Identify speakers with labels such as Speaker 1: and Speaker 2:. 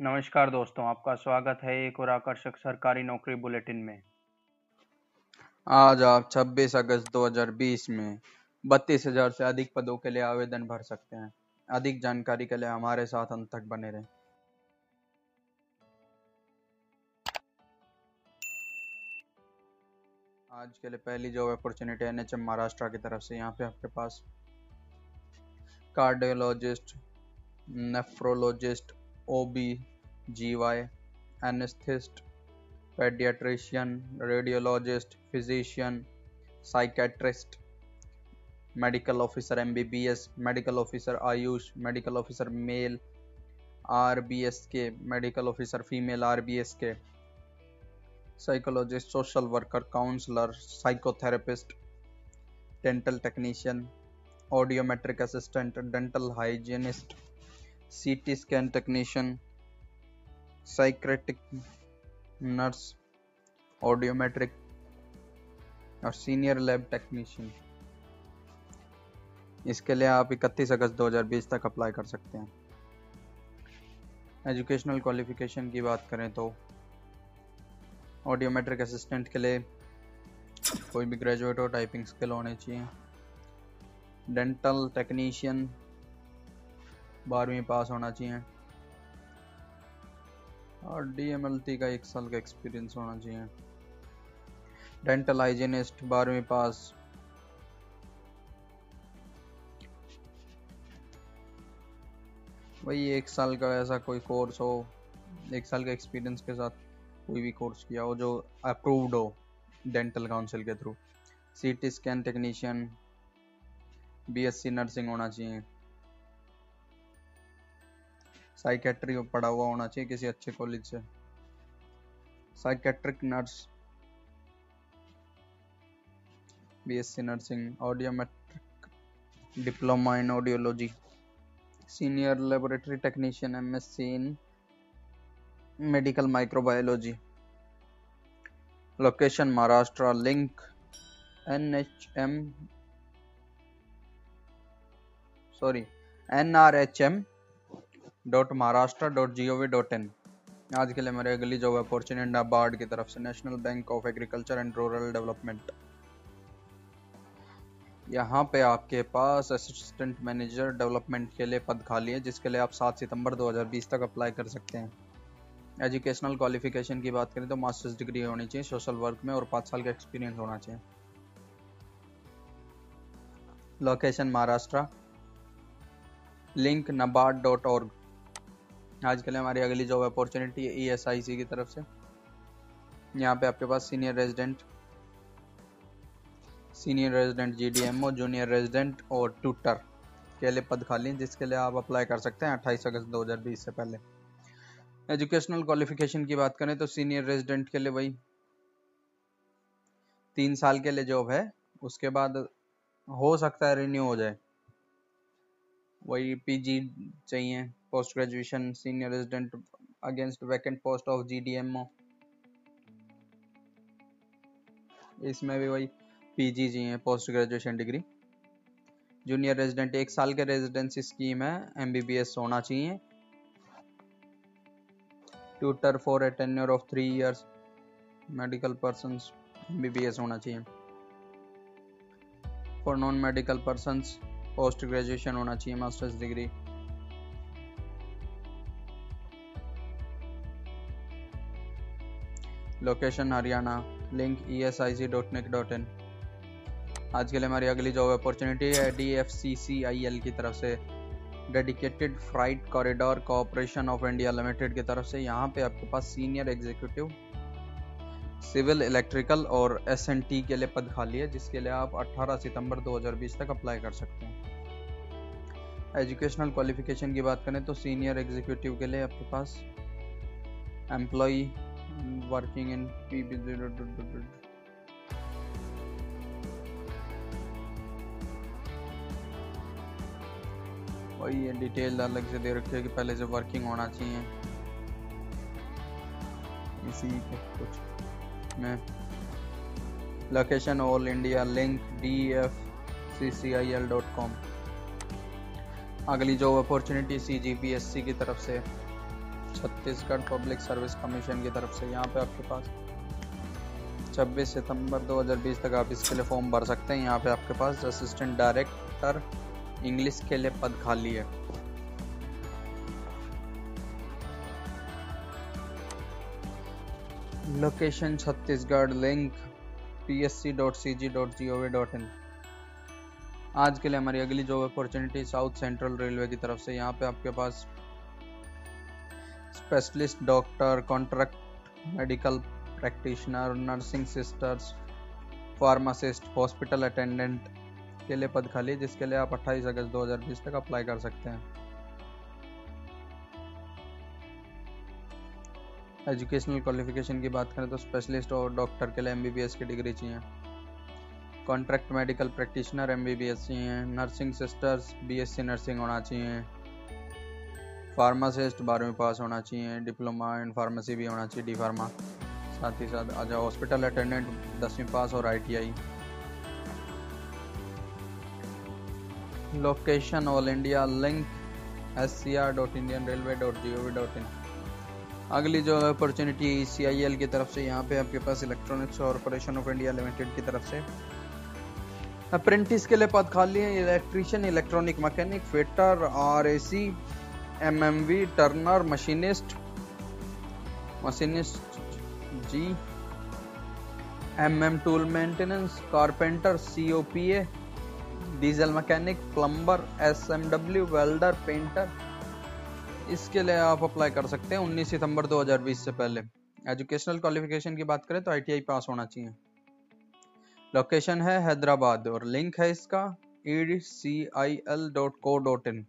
Speaker 1: नमस्कार दोस्तों, आपका स्वागत है एक और आकर्षक सरकारी नौकरी बुलेटिन में।
Speaker 2: आज आप 26 अगस्त 2020 में बत्तीस हज़ार से अधिक पदों के लिए आवेदन भर सकते हैं। अधिक जानकारी के लिए हमारे साथ अंत तक बने रहें। आज के लिए पहली job opportunity N H M Maharashtra की तरफ़ से। यहाँ पे आपके पास cardiologist nephrologist O B G Y anaesthetist paediatrician radiologist physician psychiatrist medical officer M B B S medical officer AYUSH medical officer male R B S K medical officer female R B S K psychologist social worker counsellor psychotherapist dental technician audiometric assistant dental hygienist CT scan technician, psychiatric nurse, audiometric और senior lab technician इसके लिए आप 31 अगस्त 2020 तक apply कर सकते हैं। Educational qualification की बात करें तो ऑडियोमेट्रिक असिस्टेंट के लिए कोई भी ग्रेजुएट और टाइपिंग स्किल होने चाहिए। डेंटल टेक्नीशियन बारहवीं पास होना चाहिए। और DMLT का एक साल का एक्सपीरियंस होना चाहिए। डेंटल हाइजीनिस्ट बारहवीं पास। वही एक साल का ऐसा कोई कोर्स हो, एक साल का एक्सपीरियंस के साथ कोई भी कोर्स किया हो जो अप्रूव्ड हो डेंटल काउंसिल के through C T scan technician BSc nursing होना चाहिए। साइकेट्री पढ़ा हुआ होना चाहिए किसी अच्छे कॉलेज से। Psychiatric nurse BSc nursing audiometric diploma in audiology senior laboratory technician MSc in medical microbiology location Maharashtra link N H M sorry N R H M dot Maharashtra dot G O V dot in आज के लिए मेरे अगली job opportunity NABARD की तरफ़ से National Bank of Agriculture and Rural Development यहाँ पे आपके पास असिस्टेंट मैनेजर डेवलपमेंट के लिए पद खाली है, जिसके लिए आप 7 सितंबर 2020 तक अप्लाई कर सकते हैं। एजुकेशनल क्वालिफिकेशन की बात करें तो मास्टर्स डिग्री होनी चाहिए सोशल वर्क में, और पाँच साल का एक्सपीरियंस होना चाहिए। Location Maharashtra link NABARD dot org आज के लिए हमारी अगली job opportunity E S I C की तरफ़ से। यहाँ पे आपके पास senior resident senior resident G D M O junior resident और ट्यूटर के लिए पद खाली हैं, जिसके लिए आप अप्लाई कर सकते हैं अट्ठाईस अगस्त 2020 से पहले। एजुकेशनल क्वालिफिकेशन की बात करें तो सीनियर रेजिडेंट के लिए वही तीन साल के लिए जॉब है, उसके बाद हो सकता है रिन्यू हो जाए। वही पीजी चाहिए। Post graduation senior resident against vacant post of GDMO इसमें भी वही पीजी जी है post graduation degree junior resident एक साल के रेजिडेंसी स्कीम है एमबीबीएस होना चाहिए. Tutor for a tenure of three years medical person MBBS होना चाहिए. For non medical person post graduation होना चाहिए masters degree location Haryana link E S I C dot nic dot in आज के लिए हमारी अगली जॉब अपॉर्चुनिटी है D F C C I L की तरफ़ से dedicated freight corridor corporation of India limited की तरफ़ से। यहाँ पे आपके पास सीनियर एग्जीक्यूटिव सिविल इलेक्ट्रिकल और एस एन टी के लिए पद खाली है, जिसके लिए आप 18 सितंबर 2020 तक अप्लाई कर सकते हैं। एजुकेशनल क्वालिफिकेशन की बात करें तो सीनियर एग्जीक्यूटिव के लिए आपके पास एम्प्लॉय working in PB वही ये डिटेल अलग से दे रखी है कि पहले से वर्किंग होना चाहिए। इसी के कुछ। में location all India link D F C C I L dot com अगली job opportunity C G P S C की तरफ़ से। छत्तीसगढ़ पब्लिक सर्विस कमीशन की तरफ़ से यहाँ पे आपके पास। 26 सितंबर 2020 तक आप इसके लिए फॉर्म भर सकते हैं। यहाँ पे आपके पास असिस्टेंट डायरेक्टर इंग्लिश के लिए पद खाली है। Location Chhattisgarh link P S C dot C G dot dot in आज के लिए हमारी अगली job opportunity South Central Railway की तरफ़ से। यहाँ पे आपके पास specialist doctor contract medical practitioner nursing sisters pharmacist hospital attendant के लिए पद खाली, जिसके लिए आप 28 अगस्त 2020 तक अप्लाई कर सकते हैं। एजुकेशनल क्वालिफिकेशन की बात करें तो स्पेशलिस्ट और डॉक्टर के लिए एमबीबीएस की डिग्री चाहिए। Contract medical practitioner M B B S चाहिए। नर्सिंग सिस्टर्स बीएससी नर्सिंग होना चाहिए। फार्मासिस्ट बारहवीं पास होना चाहिए, डिप्लोमा इन फार्मेसी भी होना चाहिए डी फार्मा साथ ही साथ आज हॉस्पिटल अटेंडेंट दसवीं पास और ITI location all India link S C R dot Indian railway dot G O V dot in. अगली job opportunity C I L की तरफ़ से, यहाँ पे आपके पास electronics corporation of India limited की तरफ़ से। अप्रेंटिस के लिए पद खाली है electrician electronic mechanic fitter R A C M M V turner machinist machinist ji. M M tool maintenance carpenter C O P A diesel mechanic plumber S M W welder painter इसके लिए आप apply कर सकते हैं 19 सितंबर 2020 से पहले। Educational qualification की बात करें तो आईटीआई पास होना चाहिए। लोकेशन है हैदराबाद और लिंक है इसका E C I L dot co dot in